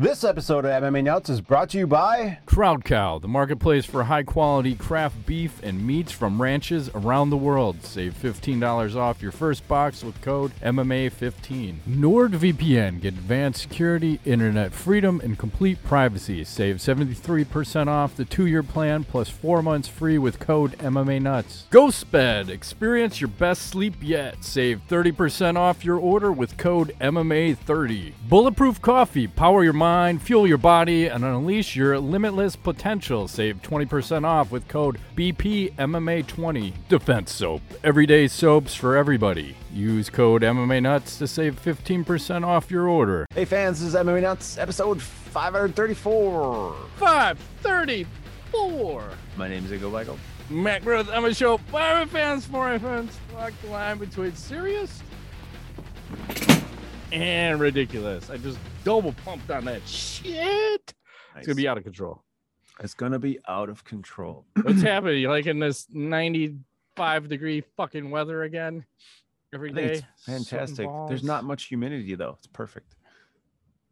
This episode of MMA Nuts is brought to you by Crowd Cow, the marketplace for high quality craft beef and meats from ranches around the world. Save $15 off your first box with code MMA15. NordVPN, get advanced security, internet freedom, and complete privacy. Save 73% off the two year plan plus four months free with code MMA Nuts. Ghostbed, experience your best sleep yet. Save 30% off your order with code MMA30. Bulletproof Coffee, power your mind fuel your body, and unleash your limitless potential. Save 20% off with code BPMMA20. Defense Soap. Everyday soaps for everybody. Use code MMA Nuts to save 15% off your order. Hey fans, this is MMA Nuts, episode 534. 534. My name is Igor Michael. Matt Groth, I'm a show. Five fans, four fans. Walk the line between serious and ridiculous. I just double pumped on that shit. It's gonna be out of control. It's gonna be out of control. What's happening? Like in this 95 degree fucking weather again every day. it's fantastic. There's not much humidity though. It's perfect.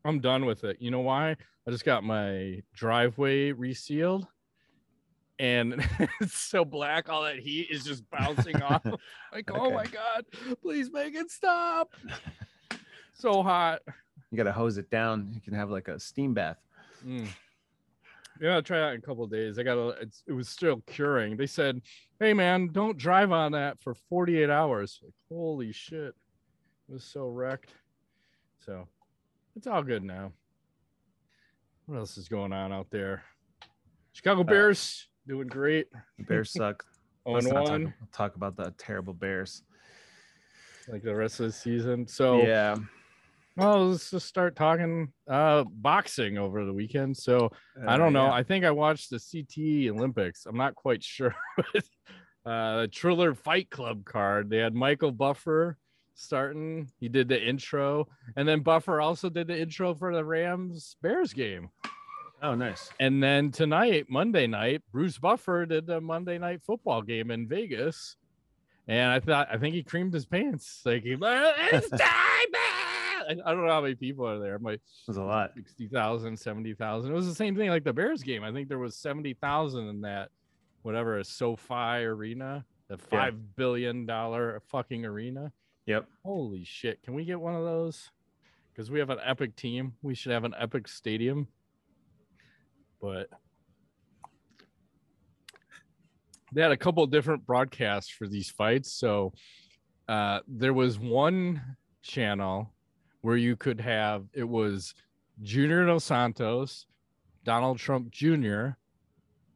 I'm done with it. You know why? I just got my driveway resealed. And it's so black, all that heat is just bouncing off. Like, oh my god, please make it stop. So hot. You gotta hose it down. You can have like a steam bath. Mm. Yeah, I'll try that in a couple of days. I got it's it was still curing. They said, "Hey man, don't drive on that for 48 hours." Like, holy shit. It was so wrecked. So, it's all good now. What else is going on out there? Chicago Bears doing great. The Bears suck. Oh and not talk, one talk about the terrible Bears. like the rest of the season. So, yeah. Well, let's just start talking uh boxing over the weekend. So, I don't Uh, know. yeah. I think I watched the CTE Olympics. I'm not quite sure. uh, the Triller Fight Club card. They had Michael Buffer starting. He did the intro, and then Buffer also did the intro for the Rams Bears game. Oh, nice. And then tonight, Monday night, Bruce Buffer did the Monday night football game in Vegas. And I thought, I think he creamed his pants. Like, he, it's time. I don't know how many people are there. My was a lot. 60,000, 70,000. It was the same thing like the Bears game. I think there was 70,000 in that, whatever, a SoFi arena, the Yeah. $5 billion fucking arena. Yep. Holy shit. Can we get one of those? Because we have an epic team. We should have an epic stadium. But they had a couple of different broadcasts for these fights. So uh, there was one channel where you could have it was Junior Dos Santos, Donald Trump Jr.,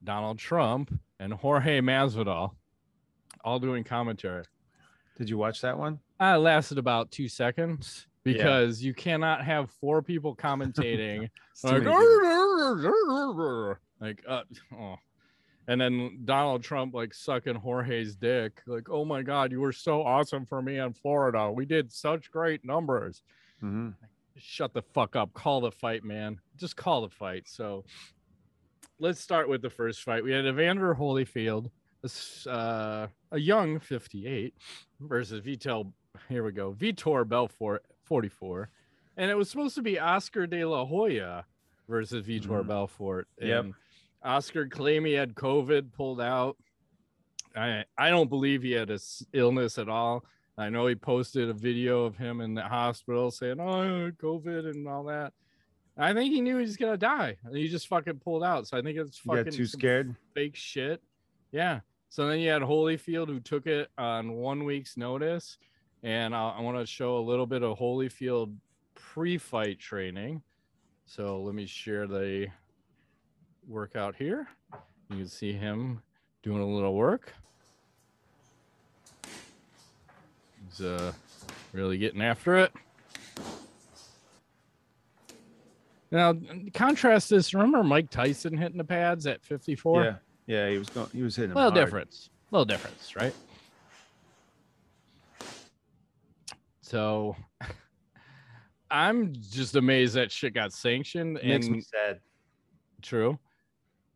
Donald Trump, and Jorge Masvidal all doing commentary. Did you watch that one? Uh, it lasted about two seconds Yeah. because you cannot have four people commentating like, people. like uh, oh. and then Donald Trump like sucking Jorge's dick, like, oh my god, you were so awesome for me in Florida. We did such great numbers. Mhm. Shut the fuck up. Call the fight, man. Just call the fight. So let's start with the first fight. We had Evander Holyfield, uh, a young 58, versus Vitor. Here we go. Vitor Belfort, 44. And it was supposed to be Oscar de la Hoya versus Vitor Mhm. Belfort. Yep. Oscar claimed he had COVID, pulled out. I I don't believe he had a illness at all. I know he posted a video of him in the hospital saying, "Oh, COVID and all that." I think he knew he was gonna die, and he just fucking pulled out. So I think it's You fucking got too scared? fake shit. Yeah. So then you had Holyfield who took it on one week's notice, and I, I want to show a little bit of Holyfield pre-fight training. So let me share the workout here. You can see him doing a little work. He's uh, really getting after it. Now, contrast this. Remember Mike Tyson hitting the pads at 54? Yeah. Yeah, he was going he was hitting little hard. difference A little difference right so i'm just amazed that shit got sanctioned Makes and me sad. true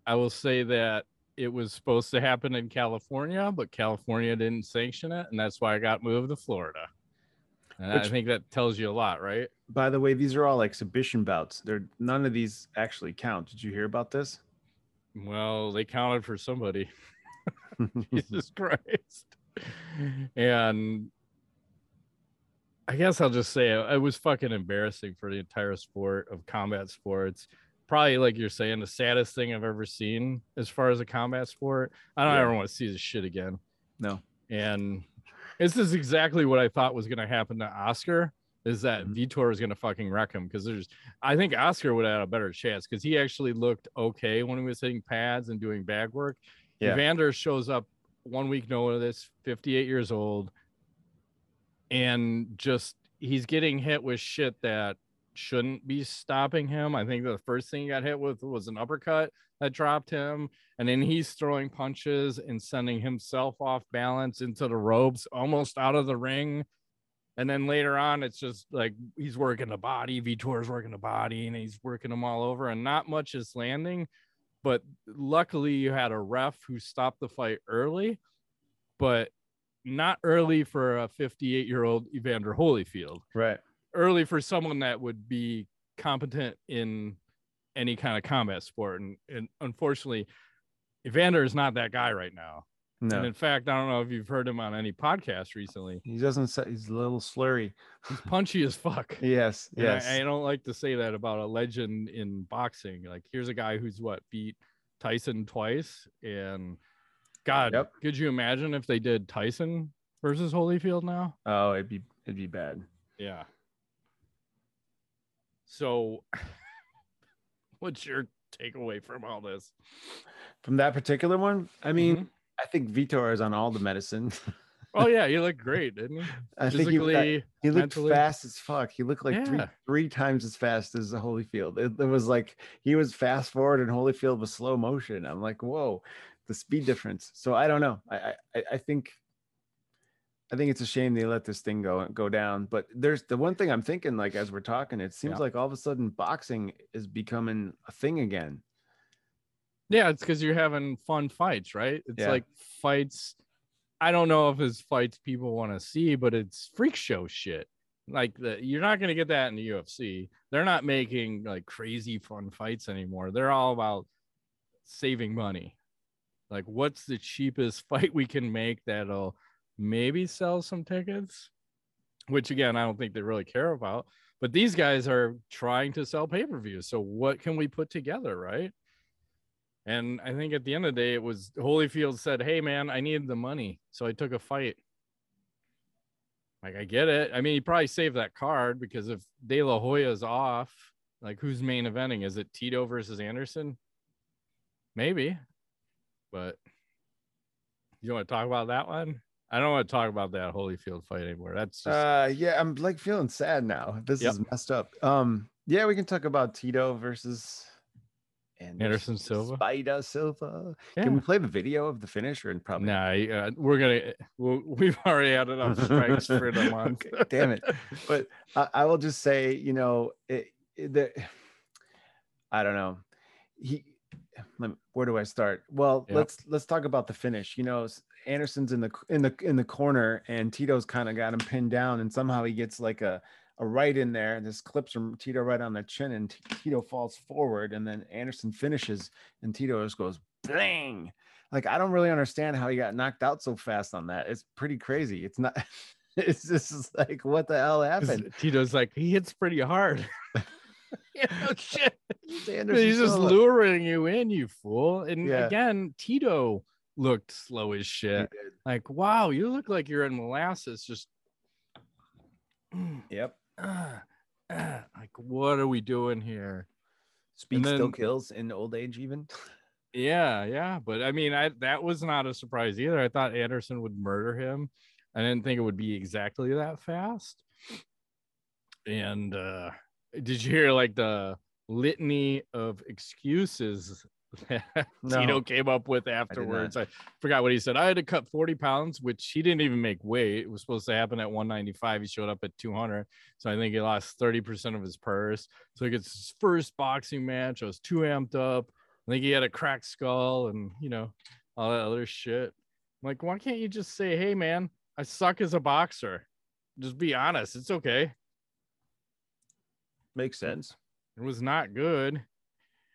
i will say that it was supposed to happen in california but california didn't sanction it and that's why i got moved to florida and i think that tells you a lot right by the way, these are all exhibition bouts. They're none of these actually count. Did you hear about this? Well, they counted for somebody. Jesus Christ. And I guess I'll just say it, it was fucking embarrassing for the entire sport of combat sports. Probably like you're saying, the saddest thing I've ever seen as far as a combat sport. I don't Yeah. ever want to see this shit again. No. And this is exactly what I thought was gonna happen to Oscar. Is that Mhm. Vitor is gonna fucking wreck him because there's I think Oscar would have had a better chance because he actually looked okay when he was hitting pads and doing bag work. Yeah. Evander shows up one week notice, 58 years old, and just he's getting hit with shit that shouldn't be stopping him. I think the first thing he got hit with was an uppercut that dropped him, and then he's throwing punches and sending himself off balance into the ropes, almost out of the ring. And then later on, it's just like he's working the body, Vitor's working the body, and he's working them all over, and not much is landing. But luckily, you had a ref who stopped the fight early, but not early for a 58 year old Evander Holyfield. Right. Early for someone that would be competent in any kind of combat sport. And, and unfortunately, Evander is not that guy right now. No. And in fact, I don't know if you've heard him on any podcast recently. he doesn't say he's a little slurry. He's punchy as fuck. Yes. And I- Yes. I, don't like to say that about a legend in boxing. Like, here's a guy who's what beat Tyson twice, and God, Yep. could you imagine if they did Tyson versus Holyfield now? oh, it'd be it'd be bad. Yeah. So, what's your takeaway from all this? From that particular one, I mean, Mhm. I think Vitor is on all the medicine. oh yeah, he looked great, didn't he? I think he, Physically, he looked mentally. fast as fuck. He looked like three Yeah. three times as fast as Holyfield. It, it was like he was fast forward and Holyfield was slow motion. I'm like, whoa, the speed difference. So I don't know. I, I- I think I think it's a shame they let this thing go go down. But there's the one thing I'm thinking, like as we're talking, it seems Yeah. like all of a sudden boxing is becoming a thing again. Yeah, it's because you're having fun fights, right? It's Yeah. like fights. I don't know if it's fights people want to see, but it's freak show shit. Like the you're not gonna get that in the UFC. They're not making like crazy fun fights anymore. They're all about saving money. Like, what's the cheapest fight we can make that'll maybe sell some tickets? Which again, I don't think they really care about. But these guys are trying to sell pay-per-views. So what can we put together, right? And I think at the end of the day, it was Holyfield said, Hey, man, I needed the money. So I took a fight. Like, I get it. I mean, he probably saved that card because if De La Hoya's off, like, who's main eventing? Is it Tito versus Anderson? Maybe. But you want to talk about that one? I don't want to talk about that Holyfield fight anymore. That's just, Uh, yeah, I'm like feeling sad now. This Yep. is messed up. Um, yeah, we can talk about Tito versus Anderson Silva? Spider Silva. yeah. Can we play the video of the finish or in probably? Nah, uh, we're gonna. We'll, we've already had enough strikes for the month. Okay, damn it. But I, I will just say, you know, it, it, the, I don't know. He, let me- where do I start? Well, Yep. let's let's talk about the finish. You know, Anderson's in the in the in the corner, and Tito's kind of got him pinned down, and somehow he gets like a a right in there, and this clips from Tito right on the chin, and T- Tito falls forward, and then Anderson finishes, and Tito just goes bang. Like I don't really understand how he got knocked out so fast on that. It's pretty crazy. It's not. It's just like what the hell happened? Tito's like he hits pretty hard. you know, shit. Anderson He's just Silva. luring you in, you fool. And Yeah. again, Tito looked slow as shit. Like, wow, you look like you're in molasses. Just Yep. ah, ah. like, what are we doing here? Speed still kills in old age, even. Yeah, yeah, but I mean, I that was not a surprise either. I thought Anderson would murder him. I didn't think it would be exactly that fast. And uh did you hear like the litany of excuses No. Tito came up with afterwards? I, forgot what he said. I had to cut 40 pounds, which he didn't even make weight. It was supposed to happen at 195. He showed up at 200. So I think he lost 30% of his purse. So he gets his first boxing match. I was too amped up. I think he had a cracked skull and you know all that other shit. I'm like, why can't you just say, "Hey, man, I suck as a boxer"? Just be honest. It's okay. Makes sense. It was not good.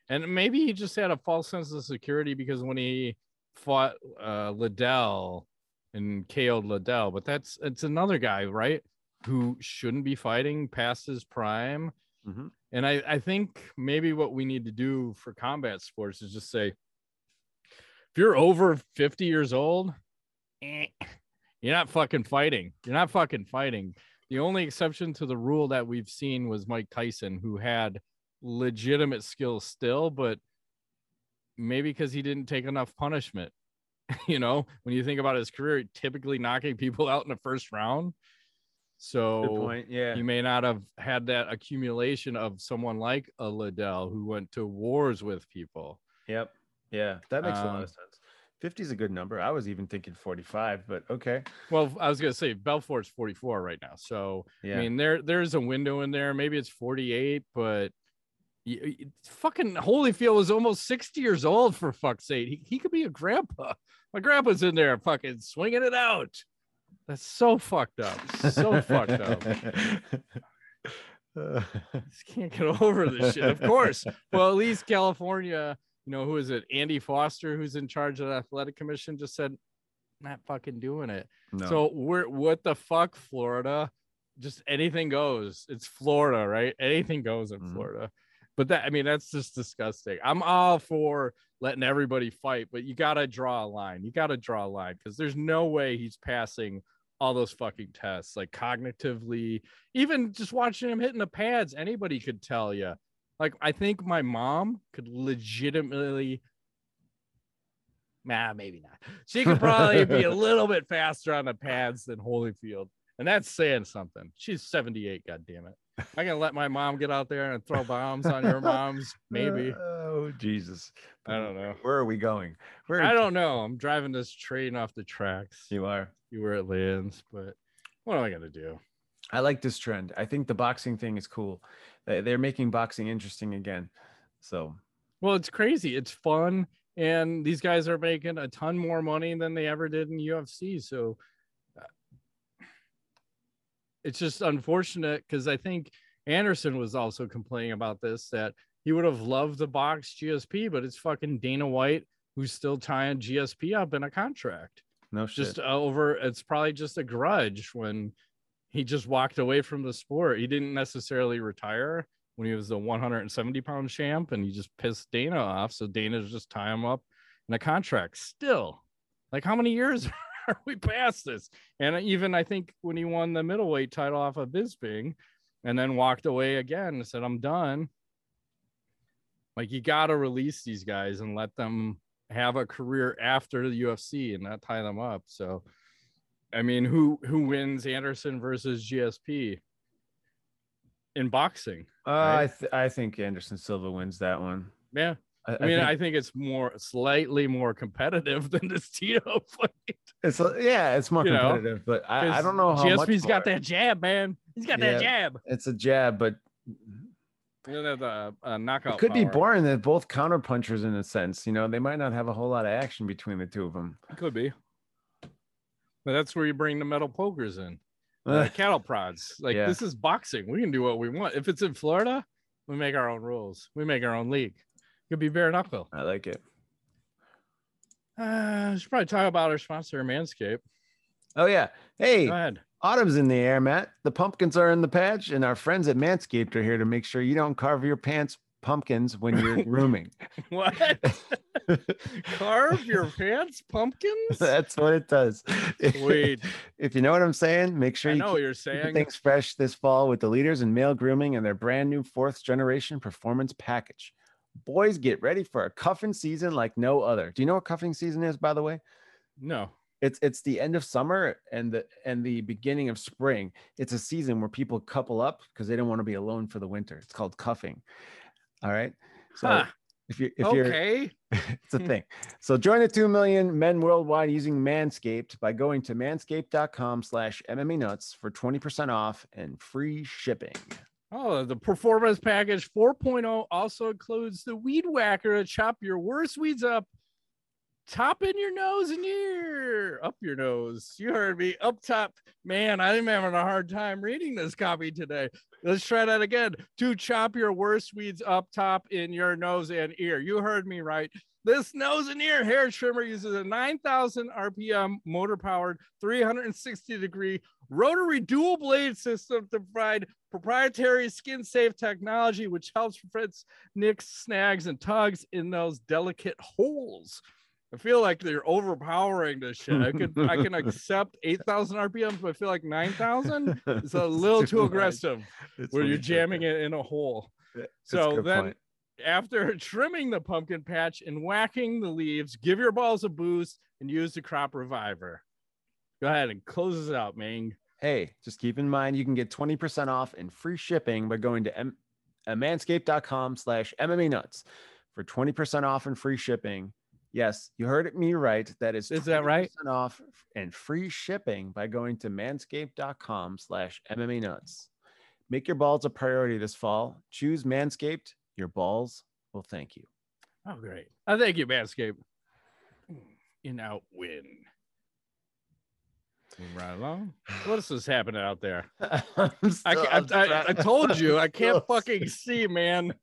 And maybe he just had a false sense of security because when he fought uh, Liddell and KO'd Liddell, but that's it's another guy, right? Who shouldn't be fighting past his prime. Mm-hmm. And I, I think maybe what we need to do for combat sports is just say, if you're over 50 years old, eh, you're not fucking fighting. You're not fucking fighting. The only exception to the rule that we've seen was Mike Tyson, who had legitimate skills still, but maybe because he didn't take enough punishment. you know, when you think about his career, typically knocking people out in the first round. So Good point. Yeah. You may not have had that accumulation of someone like a Liddell who went to wars with people. Yep. Yeah. That makes a lot Um, of sense. 50 is a good number. I was even thinking 45, but okay. Well, I was gonna say Belfort's 44 right now, so Yeah. I mean there there's a window in there. Maybe it's 48, but fucking Holyfield was almost 60 years old for fuck's sake. He, he could be a grandpa. My grandpa's in there fucking swinging it out. That's so fucked up. So fucked up. Just can't get over this shit. Of course. Well, at least California, you know, who is it? Andy Foster, who's in charge of the athletic commission, just said, not fucking doing it. no. So we're what the fuck, Florida? Just anything goes. It's Florida, right? Anything goes in Mhm. Florida. But that I mean, that's just disgusting. I'm all for letting everybody fight, but you gotta draw a line. You gotta draw a line because there's no way he's passing all those fucking tests, like cognitively, even just watching him hitting the pads, anybody could tell you. Like, I think my mom could legitimately Nah, maybe not. She could probably be a little bit faster on the pads than Holyfield. And that's saying something. She's 78, god damn it. I can let my mom get out there and throw bombs on your moms. Maybe. Oh, Jesus. I don't know. Where are we going? Where I don't know. I'm driving this train off the tracks. You are. You where it lands, but what am I gonna do? I like this trend. I think the boxing thing is cool. They- They're making boxing interesting again. So, Well, it's crazy. It's fun, and these guys are making a ton more money than they ever did in UFC. So uh, it's just unfortunate because I think Anderson was also complaining about this that he would have loved the box GSP, but it's fucking Dana White who's still tying GSP up in a contract. no shit. Just uh, over, it's probably just a grudge when he just walked away from the sport. He didn't necessarily retire when he was the 170 pound champ and he just pissed Dana off. So Dana's just tying him up in a contract still. Like, how many years are we past this? And even I think when he won the middleweight title off of Bisping and then walked away again and said, I'm done. Like, you got to release these guys and let them have a career after the UFC and not tie them up. So, I mean, who who wins Anderson versus GSP in boxing? uh, I, th- I think Anderson Silva wins that one. Yeah, I, I mean, think I think it's more slightly more competitive than this Tito fight. it's a- yeah, it's more you know, competitive, but I, I don't know how much GSP's got that jab, man. He's got that jab. It's a jab, but You know, the uh, knockout. it could be boring. They're both counter punchers in a sense. You know, they might not have a whole lot of action between the two of them. Could be. But that's where you bring the metal pokers in. uh, cattle prods. Like Yeah. this is boxing. We can do what we want. If it's in Florida, we make our own rules. We make our own league. Could be bare knuckle. I like it. Uh, should probably talk about our sponsor, Manscaped. Oh yeah. Hey, Go ahead. autumn's in the air, Matt. The pumpkins are in the patch, and our friends at Manscaped are here to make sure you don't carve your pants pumpkins when you're grooming. What? Carve your pants, pumpkins? That's what it does. Wait, if you know what I'm saying, make sure I you know what you're saying. things fresh this fall with the leaders in male grooming and their brand new fourth generation performance package. Boys, get ready for a cuffing season like no other. Do you know what cuffing season is, by the way? No. It's it's the end of summer and the and the beginning of spring. It's a season where people couple up because they don't want to be alone for the winter. It's called cuffing. All right. So Huh. if you're if you're Okay. it's a thing. So join the 2 million men worldwide using Manscaped by going to manscaped.com slash MMA nuts for 20% off and free shipping. Oh, the performance package 4.0 also includes the weed whacker to chop your worst weeds up top in your nose and ear, up your nose. You heard me, up top. Man, I'm having a hard time reading this copy today. Let's try that again. To chop your worst weeds up top in your nose and ear. You heard me right. This nose and ear hair trimmer uses a 9,000 RPM motor powered 360 degree rotary dual blade system to provide proprietary skin safe technology, which helps prevent nicks, snags, and tugs in those delicate holes. I feel like they're overpowering this shit. I could I can accept eight thousand RPMs, but I feel like nine thousand is a little too aggressive. Where you're jamming it in a hole. so then point. After trimming the pumpkin patch and whacking the leaves, give your balls a boost and use the crop reviver. Go ahead and close it out, Ming. Hey, just keep in mind you can get 20% off and free shipping by going to m- uh, manscaped.com slash MMA nuts for 20% off and free shipping Yes, you heard me right. That is is that right? Off and free shipping by going to manscaped.com slash MMA nuts. Make your balls a priority this fall. Choose Manscaped. Your balls will thank you. Oh, great. I thank you, Manscaped. In out win. right along. What else is happening out there? I, I, I, I, told you I can't fucking see, man.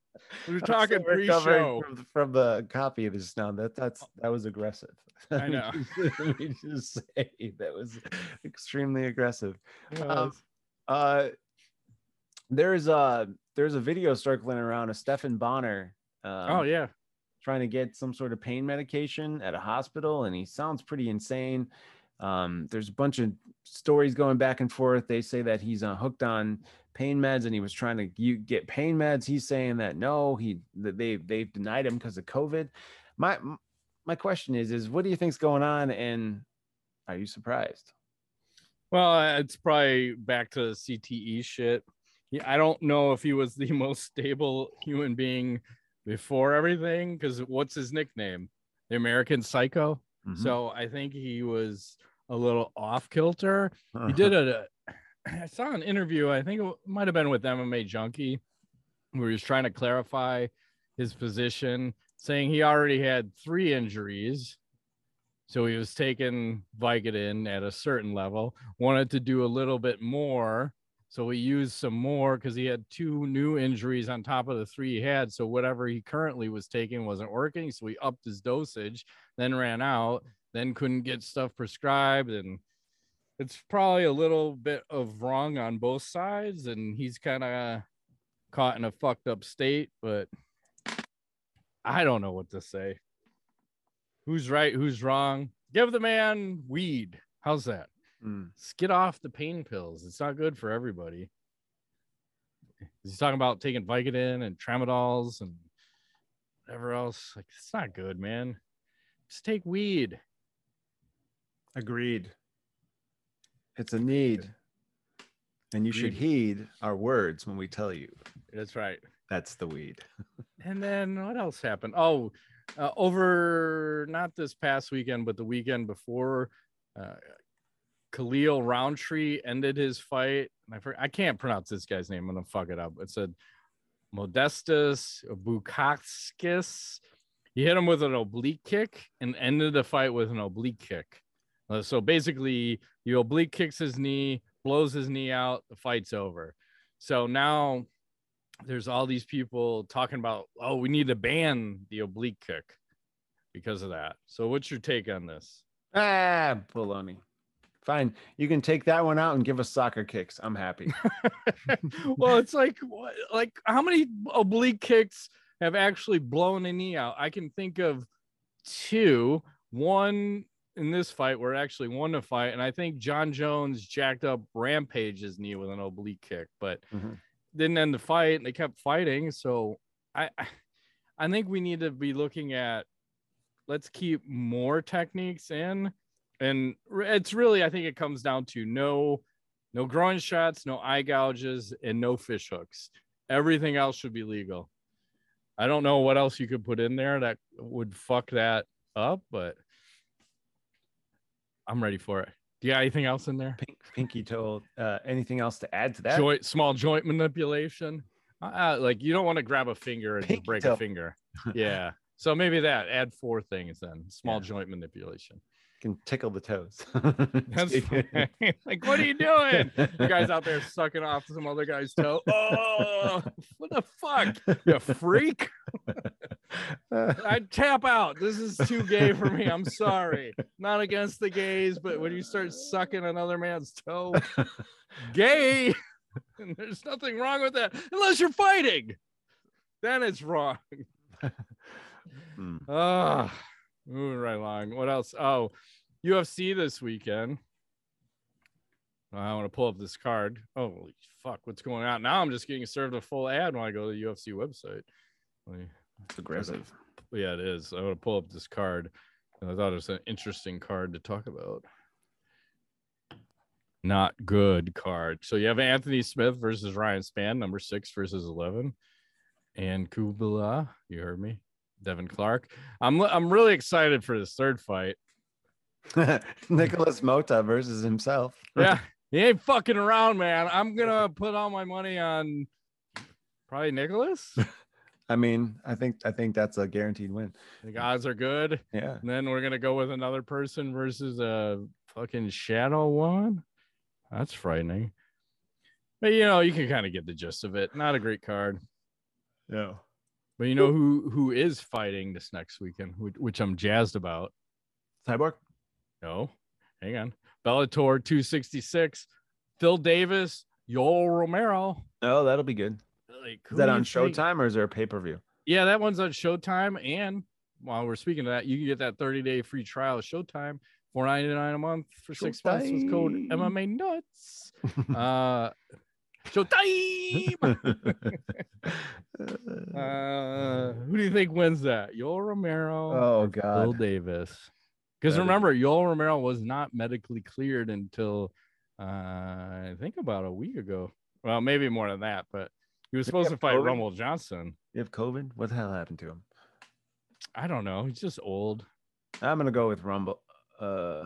We are talking pre-show from, from, the copy of this now. That that's that was aggressive. I know. Let me just say that was extremely aggressive. Um, uh, there's a there's a video circling around of Stephan Bonner. Um, oh yeah, trying to get some sort of pain medication at a hospital, and he sounds pretty insane. Um, there's a bunch of stories going back and forth. They say that he's uh, hooked on pain meds and he was trying to get pain meds. He's saying that no, he that they they've denied him because of COVID. My my question is is what do you think's going on and are you surprised? Well, it's probably back to CTE shit. I don't know if he was the most stable human being before everything because what's his nickname? The American Psycho. Mm-hmm. So I think he was a little off kilter. Uh-huh. He did a, I saw an interview, I think it might have been with MMA Junkie, where he was trying to clarify his position, saying he already had three injuries. So he was taking Vicodin at a certain level, wanted to do a little bit more. So he used some more because he had two new injuries on top of the three he had. So whatever he currently was taking wasn't working. So he upped his dosage, then ran out, then couldn't get stuff prescribed and it's probably a little bit of wrong on both sides and he's kind of caught in a fucked up state but i don't know what to say who's right who's wrong give the man weed how's that mm. get off the pain pills it's not good for everybody he's talking about taking vicodin and tramadols and whatever else like it's not good man just take weed Agreed. It's a need. And you should heed our words when we tell you. That's right. That's the weed. and then what else happened? Oh, uh, over not this past weekend, but the weekend before, uh, Khalil Rountree ended his fight. I, I can't pronounce this guy's name. I'm gonna fuck it up. It said Modestus Bukauskas. He hit him with an oblique kick and ended the fight with an oblique kick. Uh, so basically, you oblique kicks his knee, blows his knee out, the fight's over. So now there's all these people talking about, oh, we need to ban the oblique kick because of that. So what's your take on this? Ah, baloney. Fine. You can take that one out and give us soccer kicks. I'm happy. well, it's like like how many oblique kicks have actually blown a knee out? I can think of two. One in this fight where it actually won the fight. And I think Jon Jones jacked up Rampage's knee with an oblique kick, but mm-hmm. didn't end the fight. And they kept fighting. So I, I think we need to be looking at let's keep more techniques in. And it's really, I think it comes down to no, no groin shots, no eye gouges, and no fish hooks. Everything else should be legal. I don't know what else you could put in there that would fuck that up, but I'm ready for it. Do you got anything else in there? Pink, pinky toe. Uh, anything else to add to that? Joint, small joint manipulation. Uh, uh like you don't want to grab a finger and just break toe. a finger. Yeah. So maybe that add four things then. Small Yeah. joint manipulation. Can tickle the toes. That's like, what are you doing? The guy's out there sucking off some other guy's toe. Oh, what the fuck? You freak. I tap out. This is too gay for me. I'm sorry. Not against the gays, but when you start sucking another man's toe, gay. And there's nothing wrong with that unless you're fighting. Then it's wrong. Hmm. Ah, moving right along. What else? Oh, UFC this weekend. I want to pull up this card. Holy fuck, what's going on? Now I'm just getting served a full ad when I go to the UFC website. It's aggressive. yeah, it is. I want to pull up this card. and I thought it was an interesting card to talk about. Not good card. So you have Anthony Smith versus Ryan Spann, number six versus eleven, and Kubala. You heard me, Devin Clark. I'm I'm really excited for this third fight. Nicholas Mota versus himself. Yeah, he ain't fucking around, man. I'm gonna put all my money on probably Nicholas. I mean, I think I think that's a guaranteed win. The odds are good. Yeah. And then we're gonna go with another person versus a fucking shadow one. That's frightening. But you know, you can kind of get the gist of it. Not a great card. Yeah. But you know who who is fighting this next weekend, which, which I'm jazzed about. Cyborg. No, hang on. Bellator 266, Phil Davis, Yoel Romero. Oh, that'll be good. Like, Is that on you think- Showtime or is there a pay per view? Yeah, that one's on Showtime. And while we're speaking of that, you can get that 30 day free trial of Showtime, $4.99 a month for six months with code MMA Nuts. uh, Showtime. Uh, who do you think wins that? Yoel Romero. oh God. God. Davis. Because That is- remember, Yoel Romero was not medically cleared until uh, I think about a week ago. Well, maybe more than that, but he was Did supposed to fight COVID? Rumble Johnson. You have COVID? What the hell happened to him? I don't know. He's just old. I'm gonna go with Rumble. Uh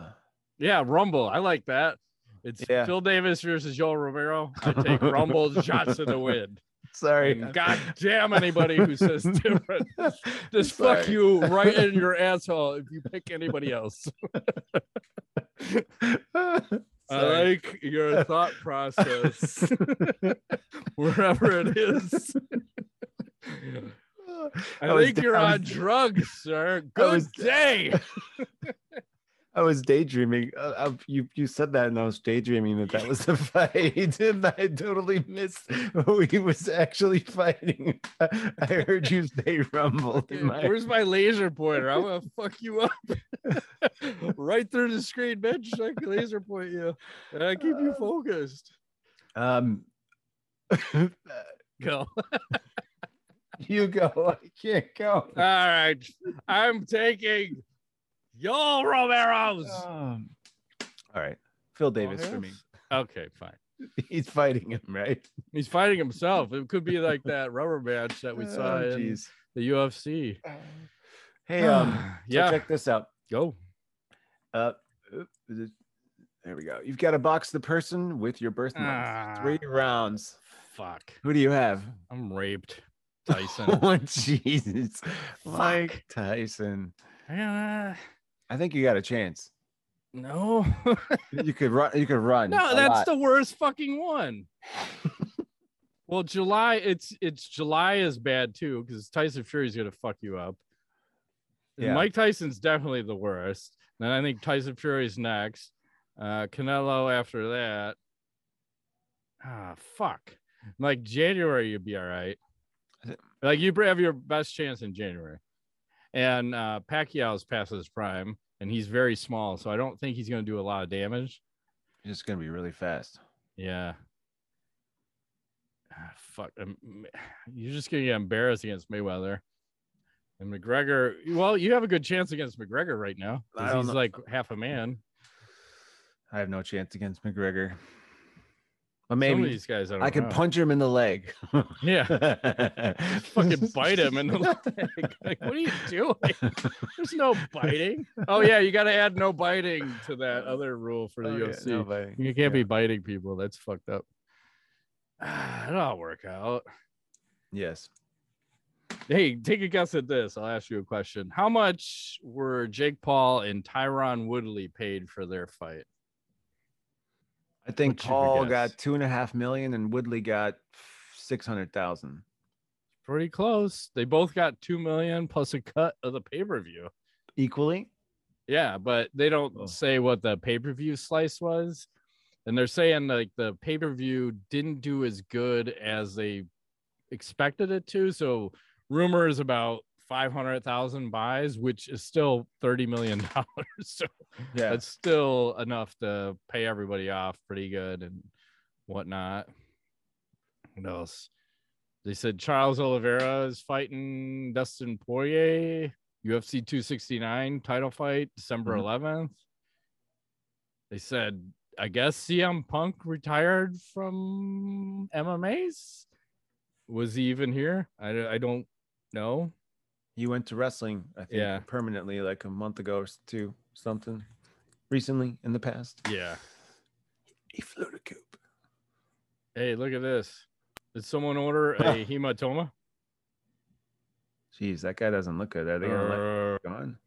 Yeah, Rumble. I like that. It's Yeah. Phil Davis versus Yoel Romero. I take Rumble Johnson to wind. sorry. And God damn anybody who says different. Just fuck you right in your asshole if you pick anybody else. I like your thought process wherever it is. I, I think you're on was- drugs, sir. Good was- day. I was daydreaming. Uh, uh, you you said that, and I was daydreaming that that was the fight, and I totally missed who he was actually fighting. I heard you say Rumble. my- Where's my laser pointer? I'm gonna fuck you up right through the screen, bitch. I can laser point you. And I keep you focused. Um, Go. you go. I can't go. All right. I'm taking Yoel Romero's. Um, all right, Phil Davis for me. Okay, fine. He's fighting him, right? He's fighting himself. It could be like that rubber match that we saw Oh, in the UFC. Hey, um, so yeah. check this out. Go. Uh, is it- there we go. You've got to box the person with your birth month. Three Ah. rounds. Fuck. Who do you have? I'm raped. Tyson. Oh, Jesus. Mike Fuck. Tyson. Uh, I think you got a chance. no. You could run. You could run. no, that's lot. the worst fucking one. well, July, it's it's July is bad too, because Tyson Fury's gonna fuck you up. Yeah. Mike Tyson's definitely the worst. Then I think Tyson Fury's next. Uh Canelo after that. Ah, fuck. Like January, you'd be all right. Like you have your best chance in January. And uh Pacquiao's past his prime, and he's very small, so I don't think he's gonna do a lot of damage. He's just gonna be really fast. Yeah. Ah, fuck. um, You're just gonna get embarrassed against Mayweather. And McGregor, well, you have a good chance against McGregor right now. He's know. like half a man. I have no chance against McGregor. But Some of maybe these guys, I, don't I could know. punch him in the leg. Yeah, fucking bite him in the leg. Like, what are you doing? There's no biting. Oh yeah, you got to add no biting to that other rule for the Oh, yeah, UFC. no. You can't Yeah. be biting people. That's fucked up. Ah, it'll all work out. Yes. Hey, take a guess at this. I'll ask you a question. How much were Jake Paul and Tyron Woodley paid for their fight? I think What's Paul got two and a half million and Woodley got six hundred thousand. Pretty close. They both got two million plus a cut of the pay per view. Equally? Yeah, but they don't Oh. say what the pay per view slice was. And they're saying like the pay per view didn't do as good as they expected it to. So rumors about 500,000 buys, which is still $30 million. so Yeah. that's still enough to pay everybody off pretty good and whatnot. What else? They said Charles Oliveira is fighting Dustin Poirier, UFC 269 title fight, December Mhm. 11th. They said, I guess CM Punk retired from MMAs. Was he even here? I, I don't know. He went to wrestling, I think, Yeah. permanently like a month ago or two, something. Recently in the past. Yeah. He flew to Coop. Hey, look at this. Did someone order a hematoma? Jeez, that guy doesn't look good. Are they gonna let Uh, him go on?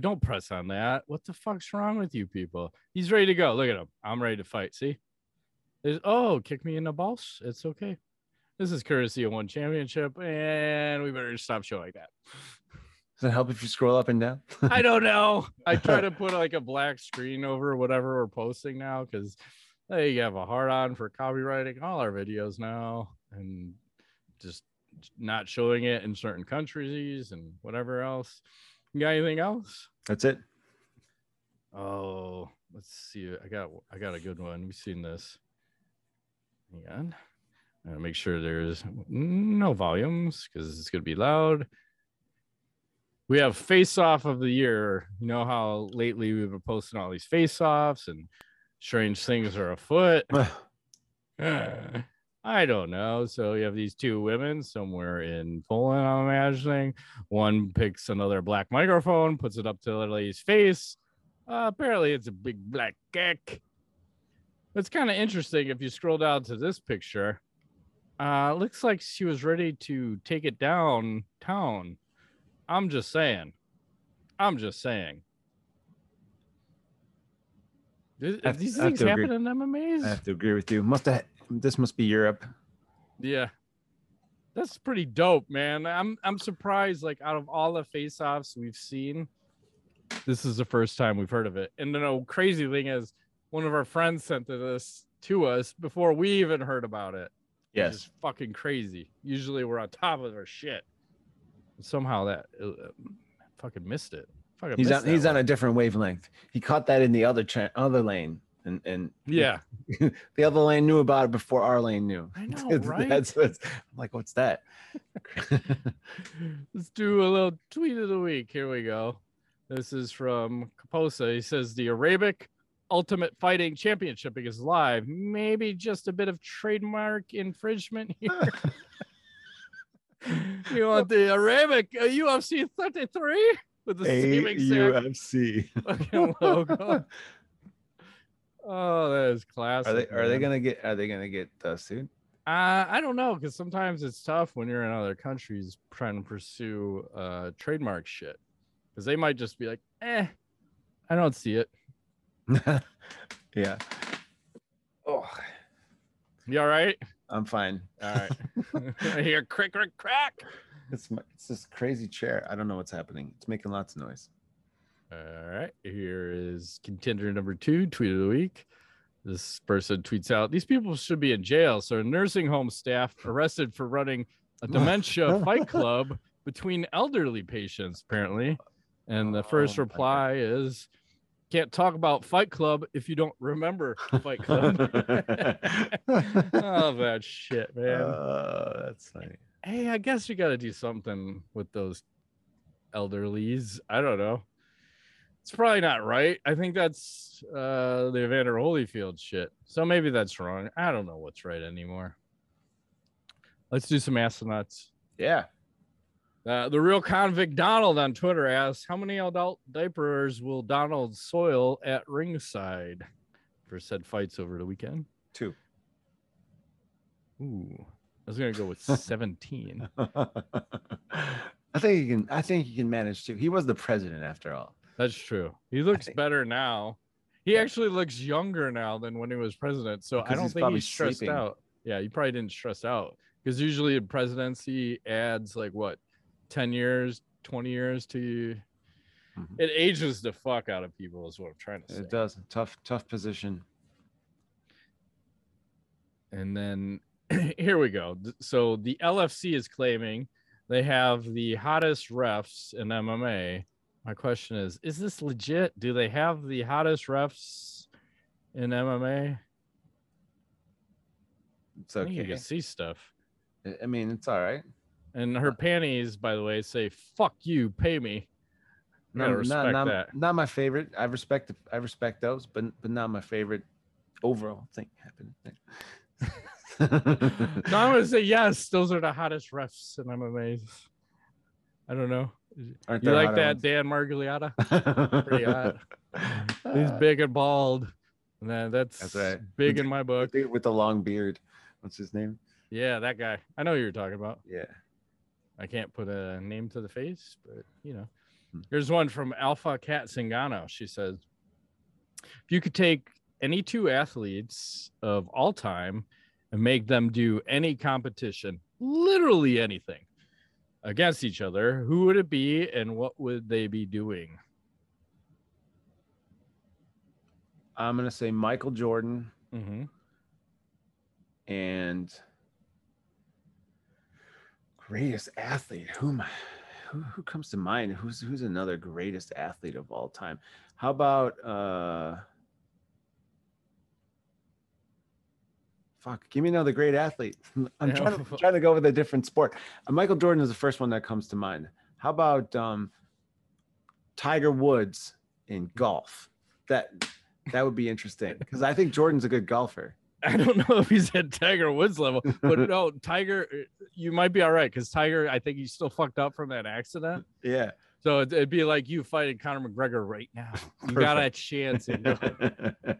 Don't press on that. What the fuck's wrong with you people? He's ready to go. Look at him. I'm ready to fight. See? There's, oh, kick me in the balls. It's okay. This is courtesy of one championship, and we better stop showing that. Does it help if you scroll up and down? I don't know. I try to put like a black screen over whatever we're posting now because they have a hard on for copywriting all our videos now and just not showing it in certain countries and whatever else. You got anything else? That's it. Oh, let's see. I got I got a good one. We've seen this. Hang on. I'm make sure there's no volumes because it's gonna be loud. We have face off of the year. You know how lately we've been posting all these face offs and strange things are afoot. I don't know. So you have these two women somewhere in Poland, I'm imagining. One picks another black microphone, puts it up to the lady's face. Uh, apparently, it's a big black geck. It's kind of interesting if you scroll down to this picture. Uh, looks like she was ready to take it downtown. I'm just saying. I'm just saying. Have- These things agree. happen in MMAs. I have to agree with you. Must have this must be Europe. Yeah. That's pretty dope, man. I'm I'm surprised like out of all the face-offs we've seen, this is the first time we've heard of it. And the crazy thing is one of our friends sent this to us before we even heard about it. Yes. is fucking crazy. Usually we're on top of our shit. Somehow that uh, fucking missed it. Fucking He's on he's on a different wavelength. He caught that in the other cha- other lane. And and Yeah. the other lane knew about it before our lane knew. I know, right? That's what's I'm like, what's that? Let's do a little tweet of the week. Here we go. This is from Kaposa. He says the Arabic Ultimate Fighting Championship is live. Maybe just a bit of trademark infringement here. you want the Arabic uh, UFC 33 with the same exact AUFC. logo? Oh, that is classic. Are they are they gonna get are they gonna get uh, sued? Uh, I don't know because sometimes it's tough when you're in other countries trying to pursue uh trademark shit because they might just be like, eh, I don't see it. yeah. Oh, You all right? I'm fine. All right. I hear crick, crick, crack. It's my, it's this crazy chair. I don't know what's happening. It's making lots of noise. All right. Here is contender number two, tweet of the week. This person tweets out These people should be in jail. So, nursing home staff arrested for running a dementia fight club between elderly patients, apparently. And the first Oh, reply is can't talk about Fight Club if you don't remember Fight Club. oh, that shit, man. Uh, that's funny. hey, I guess we got to do something with those elderlies. I don't know. It's probably not right. I think that's uh, the Evander Holyfield shit. So maybe that's wrong. I don't know what's right anymore. Let's do some astronauts. Yeah. Uh, the real convict Donald on Twitter asks, "How many adult diapers will Donald soil at ringside for said fights over the weekend?" Two. Ooh, I was gonna go with 17. I think he can. I think he can manage to. He was the president after all. That's true. He looks think- better now. He Yeah. actually looks younger now than when he was president. So I don't he's think he's stressed sleeping. out. Yeah, he probably didn't stress out because usually a presidency adds like what, 10 years, 20 years to you. Mhm. It ages the fuck out of people, is what I'm trying to say. It does. Tough, tough position. And then here we go. So the LFC is claiming they have the hottest refs in MMA. My question is, is this legit? Do they have the hottest refs in MMA? It's think you can see stuff. I mean, it's all right. And her panties, by the way, say "fuck you, pay me." Gotta Not, not, not, my favorite. I respect. I respect those, but but not my favorite overall thing happened. No, I'm gonna say yes. Those are the hottest refs and I'm amazed. I don't know. Aren't You like that, Dan Miragliotta? Pretty hot. He's Uh, big and bald. Then that's, That's right. big in my book. with the long beard. What's his name? Yeah, that guy. I know who you're talking about. Yeah. I can't put a name to the face, but you know. Hmm. Here's one from Alpha Cat Singano. She says, if you could take any two athletes of all time and make them do any competition, literally anything, against each other, who would it be and what would they be doing? I'm gonna say Michael Jordan Mm-hmm. and greatest athlete. Who? Who, who comes to mind? Who's who's another greatest athlete of all time? How about uh fuck, give me another great athlete. I'm trying to trying to go with a different sport. Uh, Michael Jordan is the first one that comes to mind. How about um Tiger Woods in golf? That that would be interesting because I think Jordan's a good golfer. I don't know if he's at Tiger Woods level, but no, Tiger, you might be all right because Tiger, I think he's still fucked up from that accident. Yeah. So it'd, it'd be like you fighting Conor McGregor right now. You got a chance. You know? no,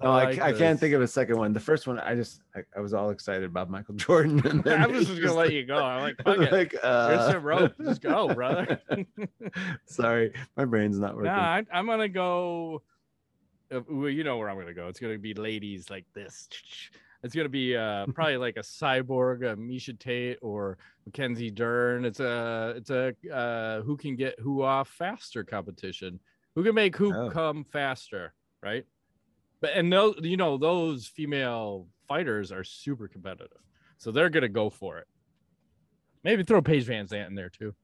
I, like I can't think of a second one. The first one, I just I, I was all excited about Michael Jordan. And then I was just gonna let you go. I'm like, fuck it. like, Here's uh, some rope. Just go, brother. Sorry, my brain's not working. nah, I, I'm gonna go. Well, you know where I'm gonna go. It's gonna be ladies like this. It's gonna be uh, probably like a cyborg, a Miesha Tate, or Mackenzie Dern. It's a it's a uh, who can get who off faster competition. Who can make who Oh. come faster, right? But and those you know those female fighters are super competitive, so they're gonna go for it. Maybe throw Paige VanZant in there too.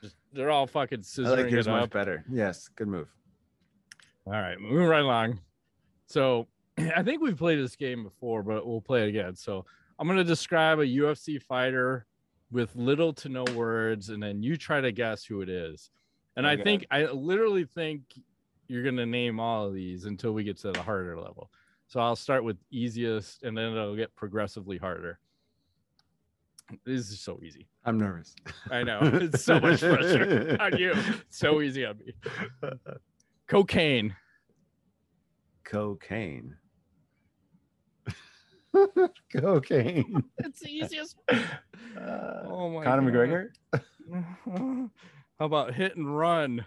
Just they're all fucking I scissoring like yours much better. Yes, good move. All right, moving right along. So I think we've played this game before, but we'll play it again. So I'm gonna describe a UFC fighter with little to no words, and then you try to guess who it is. And I think I literally think you're gonna name all of these until we get to the harder level. So I'll start with easiest, and then it'll get progressively harder. This is so easy. I'm nervous. I know it's so much pressure on you. So easy on me. Cocaine. Cocaine. Cocaine. It's the easiest. Uh, Oh my Conor God. McGregor. How about hit and run?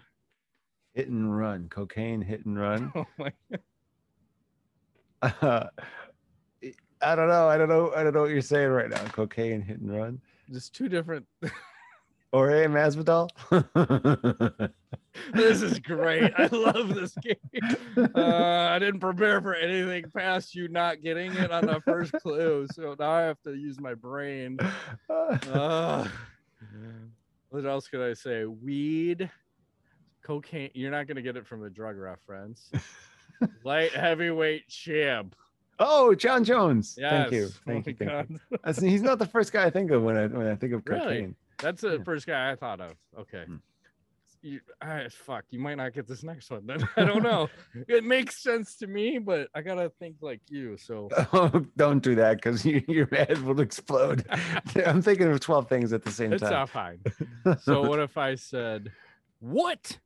Hit and run. Cocaine. Hit and run. Oh my Uh, I don't know. I don't know. I don't know what you're saying right now. Cocaine, hit and run, just two different. Or a Masvidal. This is great. I love this game. Uh, I didn't prepare for anything past you not getting it on the first clue, so now I have to use my brain. Uh, what else could I say? Weed, cocaine. You're not gonna get it from the drug reference. Light heavyweight champ. oh, Jon Jones. Yes. Thank you. Oh Thank my you. Thank you. He's not the first guy I think of when I when I think of Really? That's the Yeah. first guy I thought of. Okay. Hmm. You, fuck, you might not get this next one then. I don't know. it makes sense to me, but I gotta think like you. So Oh, don't do that because you, your head will explode. I'm thinking of 12 things at the same it's time. not fine. So what if I said, "What?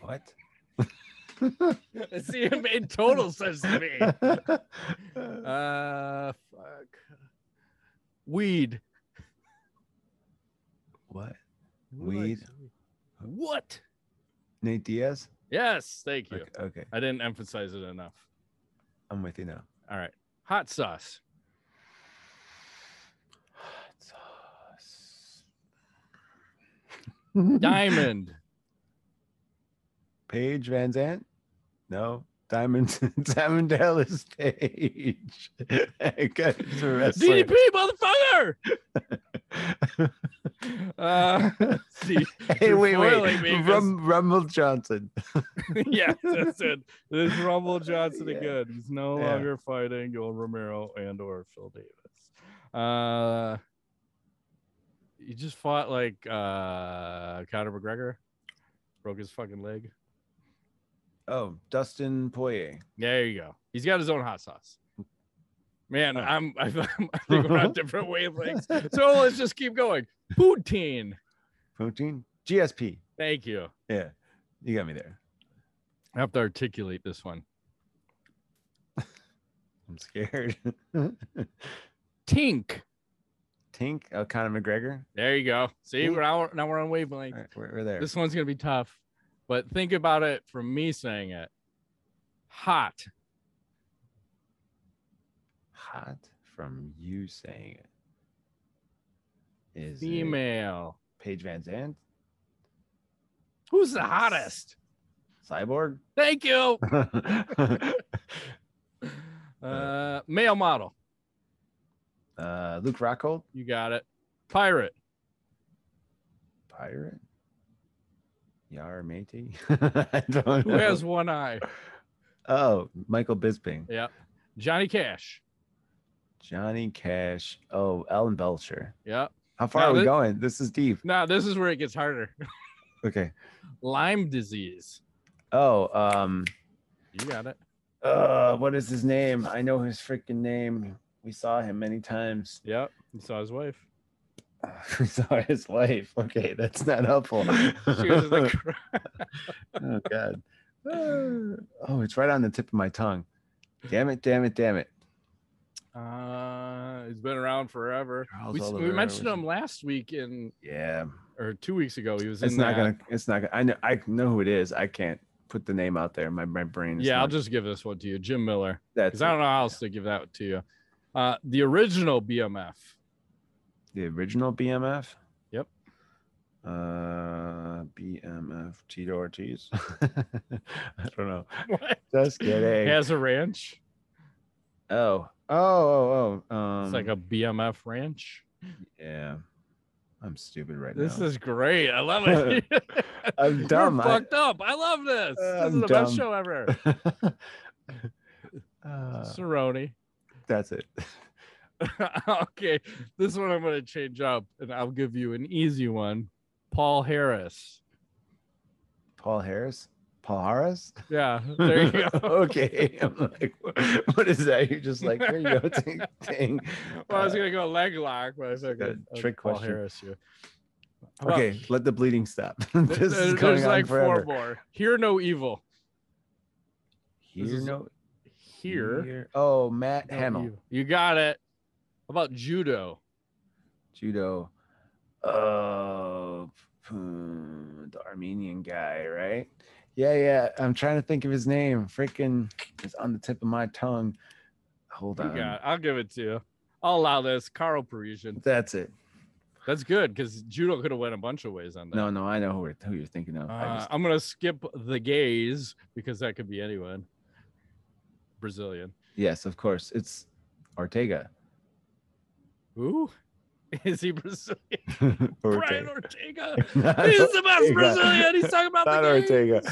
what? See, it made total sense to me. Uh, fuck. Weed. what? Who Weed? likes What? Nate Diaz? Yes, thank you. Okay, okay, I didn't emphasize it enough. I'm with you now. All right. Hot sauce. Hot sauce. Diamond. Paige VanZant? No. Diamond Diamond Dallas Page. I got it's a wrestler. DDP, motherfucker. Uh, see. hey, wait, wait. Rum, Rumble Johnson. yes, that's it. This Rumble Johnson Yeah. again. He's no Yeah. longer fighting Yoel Romero and or Phil Davis. Uh, he just fought like uh Conor McGregor, broke his fucking leg. Oh, Dustin Poirier. There you go. He's got his own hot sauce. Man, Oh. I'm I, I think we're on different wavelengths. So let's just keep going. Poutine. Protein? GSP. Thank you. Yeah. You got me there. I have to articulate this one. I'm scared. Tink. Tink, oh, Conor McGregor. There you go. See, Tink. we're now, now we're on wavelength. All right, we're, we're there. This one's gonna be tough, but think about it from me saying it. Hot. Hot from you saying it. Is it Female. Paige VanZant? Who's the hottest? Cyborg? Thank you. Uh, male model. uh, Luke Rockhold? You got it. Pirate. Pirate? Yar Matey? Who know. has one eye? Oh, Michael Bisping. Yeah. Johnny Cash. Johnny Cash. Oh, Alan Belcher. Yeah. How far Now are we thi- going? This is deep. Now this is where it gets harder. Okay. Lyme disease. Oh, um, You got it. uh, what is his name? I know his freaking name. We saw him many times. Yep. You saw his wife. saw his wife. Okay, that's not helpful. She was in the crowd. oh God. Oh, it's right on the tip of my tongue. Damn it! Damn it! Damn it! Uh, he's been around forever. We, we mentioned him last week in Yeah, or two weeks ago. He was it's in not that. gonna. It's not gonna. I know. I know who it is. I can't put the name out there. My my brain. Is Yeah, I'll just give this one to you, Jim Miller, That's because I don't know how else to give that to you. Uh, the original BMF. The original BMF. Yep. Uh, BMF Tito Ortiz. I don't know. What? Just kidding. Has a ranch. Oh. Oh. Oh. Oh. Um, It's like a BMF ranch. Yeah. I'm stupid right This now. This is great. I love it. I'm You're dumb. I- fucked up. I love this. this I'm is the best show ever. uh, Cerrone. that's it. okay, this one I'm going to change up, and I'll give you an easy one. Paul Harris. Paul Harris. Paul Harris. Yeah, there you go. okay. I'm like, what is that? You're just like, there you go. Ting, ting. Well, I was gonna go leg lock, but I figured a I'll trick Paul question. Harris you. How about- okay, let the bleeding stop. this there- is going there's on like forever. four more. Hear no evil. Is- no, Here. Oh, Matt no Hamill. You got it. How about judo? judo. Oh, hmm, the Armenian guy, right? Yeah, yeah. I'm trying to think of his name. Freaking, it's on the tip of my tongue. Hold You on. got. I'll give it to you. I'll allow this. Karo Parisyan. That's it. That's good because judo could have went a bunch of ways on that. No, no, I know who, we're- who you're thinking of. Uh, just, I'm gonna skip the gays because that could be anyone. Brazilian. yes, of course. It's Ortega. Who? Is he Brazilian? Brian Ortega. He's the best Ortega. Brazilian. He's talking about Not the. Ortega.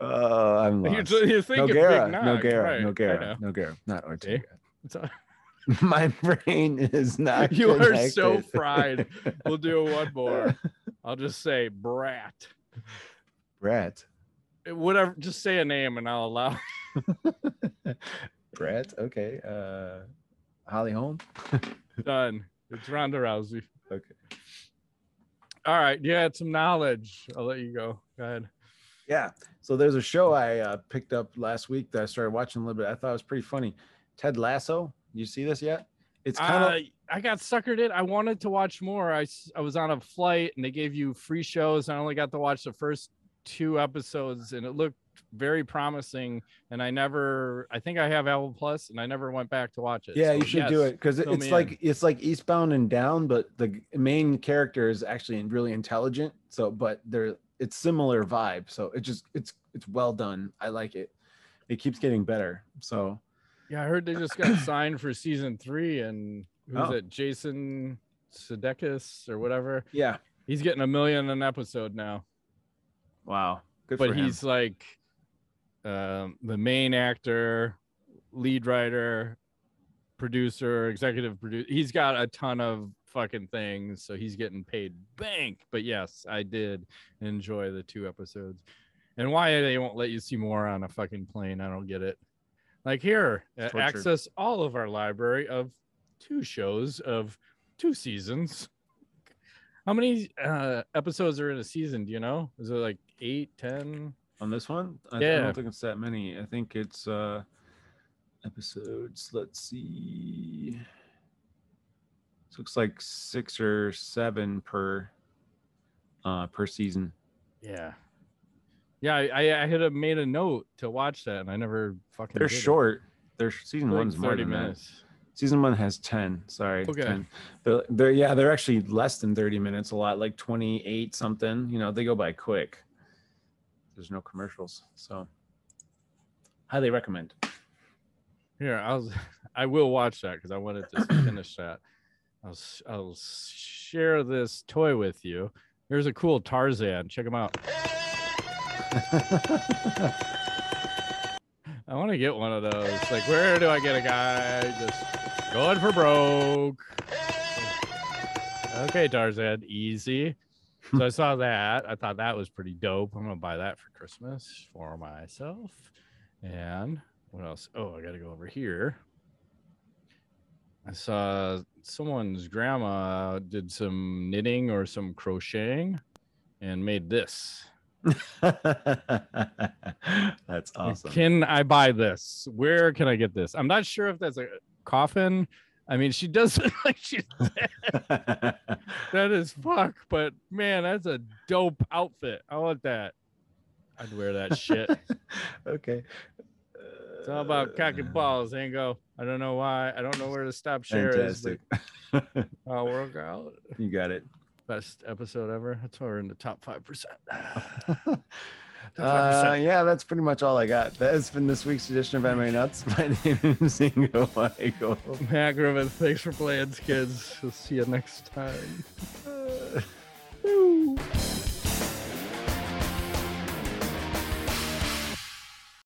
Oh, I'm You're, lost. you're thinking Nogueira, Big Nog, Nogueira, right, Nogueira. Nogueira, not Ortega. All- My brain is not. You are so fried. We'll do one more. I'll just say Brat. Brett. Whatever. Just say a name and I'll allow. Brett. Okay. Uh, Holly Holm. Done. It's Ronda Rousey. Okay. All right. You had some knowledge. I'll let you go. Go ahead. Yeah. So there's a show I uh, picked up last week that I started watching a little bit. I thought it was pretty funny. Ted Lasso. You see this yet? It's kind of Uh, I got suckered in. I wanted to watch more. I, I was on a flight and they gave you free shows. I only got to watch the first two episodes and it looked very promising. And I never, I think I have Apple Plus and I never went back to watch it. yeah. So, You should do it because it's like in. it's like Eastbound and Down, but the main character is actually really intelligent. So, but they're it's similar vibe. So it just it's it's well done. I like it. It keeps getting better. So Yeah, I heard they just got signed for season three and who's Oh. it? Jason Sudeikis or whatever. yeah. He's getting a million an episode now. Wow. Good but for him. he's like um, the main actor, lead writer, producer, executive producer. He's got a ton of fucking things, so he's getting paid bank. But yes, I did enjoy the two episodes. And why they won't let you see more on a fucking plane, I don't get it. Like here, uh, access access all of our library of two shows of two seasons. How many uh, episodes are in a season? Do you know? Is it like eight, ten? On this one I, I don't think it's that many i think it's uh episodes let's see it looks like six or seven per uh per season Yeah. Yeah, I, I, had a, made a note to watch that and I never fucking they're it. short their season Like one's more 30 than that. minutes. season one has 10 sorry Okay. 10 they're, they're yeah they're actually less than 30 minutes a lot like 28 something you know they go by quick there's no commercials so highly recommend Here, I'll I will watch that because I wanted to finish that. I'll I'll share this toy with you. Here's a cool Tarzan. Check him out. I want to get one of those. Like, where do I get a guy just going for broke? Okay, Tarzan, easy. So I saw that. I thought that was pretty dope. I'm gonna buy that for Christmas for myself. And what else? Oh, I gotta go over here. I saw someone's grandma did some knitting or some crocheting and made this. That's awesome. Can I buy this? Where can I get this? I'm not sure if that's a coffin. I mean, she does look like she's dead. that is fuck, but man, that's a dope outfit. I want that. I'd wear that shit. okay. It's all about cock and uh, balls, Ango. I don't know why. I don't know where to stop share is, but Fantastic. I'll work out. you got it. Best episode ever. That's why we're in the top five percent. Uh, yeah, that's pretty much all I got. That has been this week's edition of MMANUTS. My name is Ingo Michael. Matt Griffin, thanks for playing, kids. We'll see you next time. Uh,